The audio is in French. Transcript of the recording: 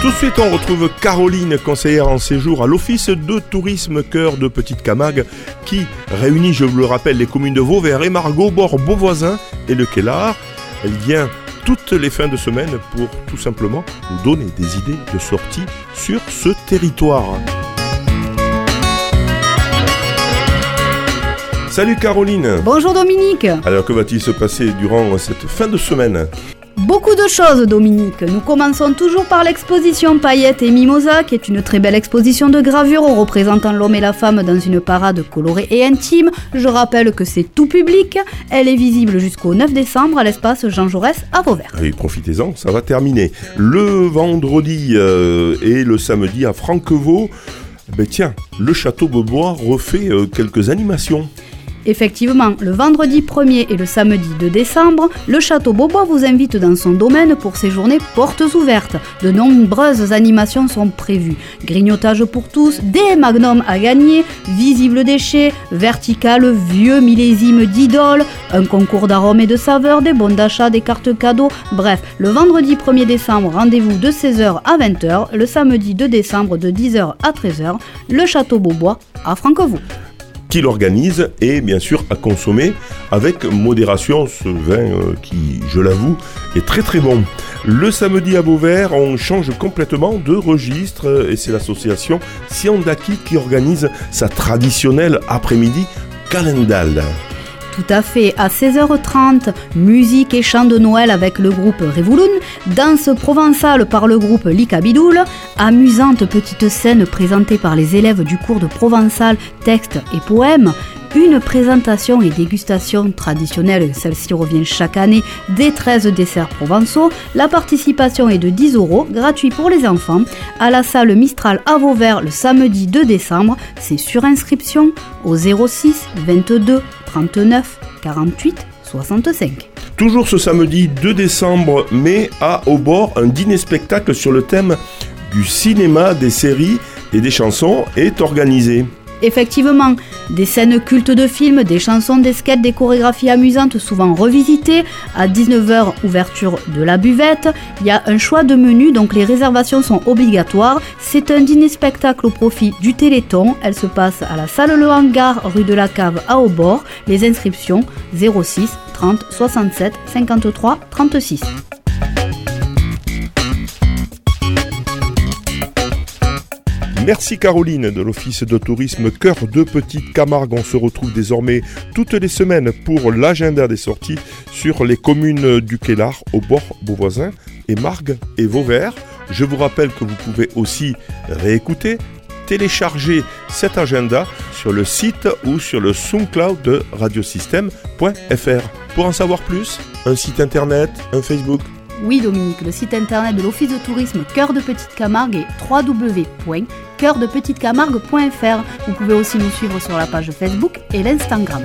Tout de suite, on retrouve Caroline, conseillère en séjour à l'Office de tourisme Cœur de Petite Camargue, qui réunit, je vous le rappelle, les communes de Vauvert et Margot, Bord, Beauvoisin et le Kellar. Elle vient toutes les fins de semaine pour tout simplement nous donner des idées de sortie sur ce territoire. Salut Caroline Bonjour Dominique Alors que va-t-il se passer durant cette fin de semaine? Beaucoup de choses, Dominique. Nous commençons toujours par l'exposition Paillettes et Mimosa, qui est une très belle exposition de gravures représentant l'homme et la femme dans une parade colorée et intime. Je rappelle que c'est tout public. Elle est visible jusqu'au 9 décembre à l'espace Jean Jaurès à Vauvert. Et profitez-en, ça va terminer. Le vendredi euh, et le samedi à Franquevaux, ben tiens, le château Beaubois refait euh, quelques animations. Effectivement, le vendredi 1er et le samedi 2 décembre, le Château Beaubois vous invite dans son domaine pour ses journées portes ouvertes. De nombreuses animations sont prévues. Grignotage pour tous, des magnums à gagner, visibles déchets, vertical, vieux millésime d'idole, un concours d'arômes et de saveurs, des bons d'achat, des cartes cadeaux. Bref, le vendredi 1er décembre, rendez-vous de 16h à 20h, le samedi 2 décembre de 10h à 13h, le Château Beaubois à Franquevaux qui l'organise et bien sûr à consommer avec modération ce vin euh, qui, je l'avoue, est très très bon. Le samedi à Beauvert, on change complètement de registre et c'est l'association Siandaki qui organise sa traditionnelle après-midi calendal. Tout à fait, à 16h30, musique et chant de Noël avec le groupe Révouloun, danse provençale par le groupe Likabidoul, amusante petite scène présentée par les élèves du cours de provençal, texte et poèmes, une présentation et dégustation traditionnelle, celle-ci revient chaque année, des 13 desserts provençaux. La participation est de 10 euros, gratuit pour les enfants, à la salle Mistral à Vauvert le samedi 2 décembre. C'est sur inscription au 06 22 39 48 65. Toujours ce samedi 2 décembre, mais à Au bord, un dîner-spectacle sur le thème du cinéma, des séries et des chansons est organisé. Effectivement, des scènes cultes de films, des chansons, des sketchs, des chorégraphies amusantes souvent revisitées. À 19h, ouverture de la buvette. Il y a un choix de menu, donc les réservations sont obligatoires. C'est un dîner-spectacle au profit du Téléthon. Elle se passe à la salle Le Hangar, rue de la Cave à Aubord. Les inscriptions 06 30 67 53 36. Merci Caroline de l'Office de tourisme Cœur de Petite Camargue. On se retrouve désormais toutes les semaines pour l'agenda des sorties sur les communes du Kellar, au bord Beauvoisin et Margue et Vauvert. Je vous rappelle que vous pouvez aussi réécouter, télécharger cet agenda sur le site ou sur le SoundCloud de radiosystème.fr. Pour en savoir plus, un site internet, un Facebook, oui Dominique, le site internet de l'Office de tourisme Cœur de Petite Camargue est www.coeurdepetitecamargue.fr. Vous pouvez aussi nous suivre sur la page Facebook et l'Instagram.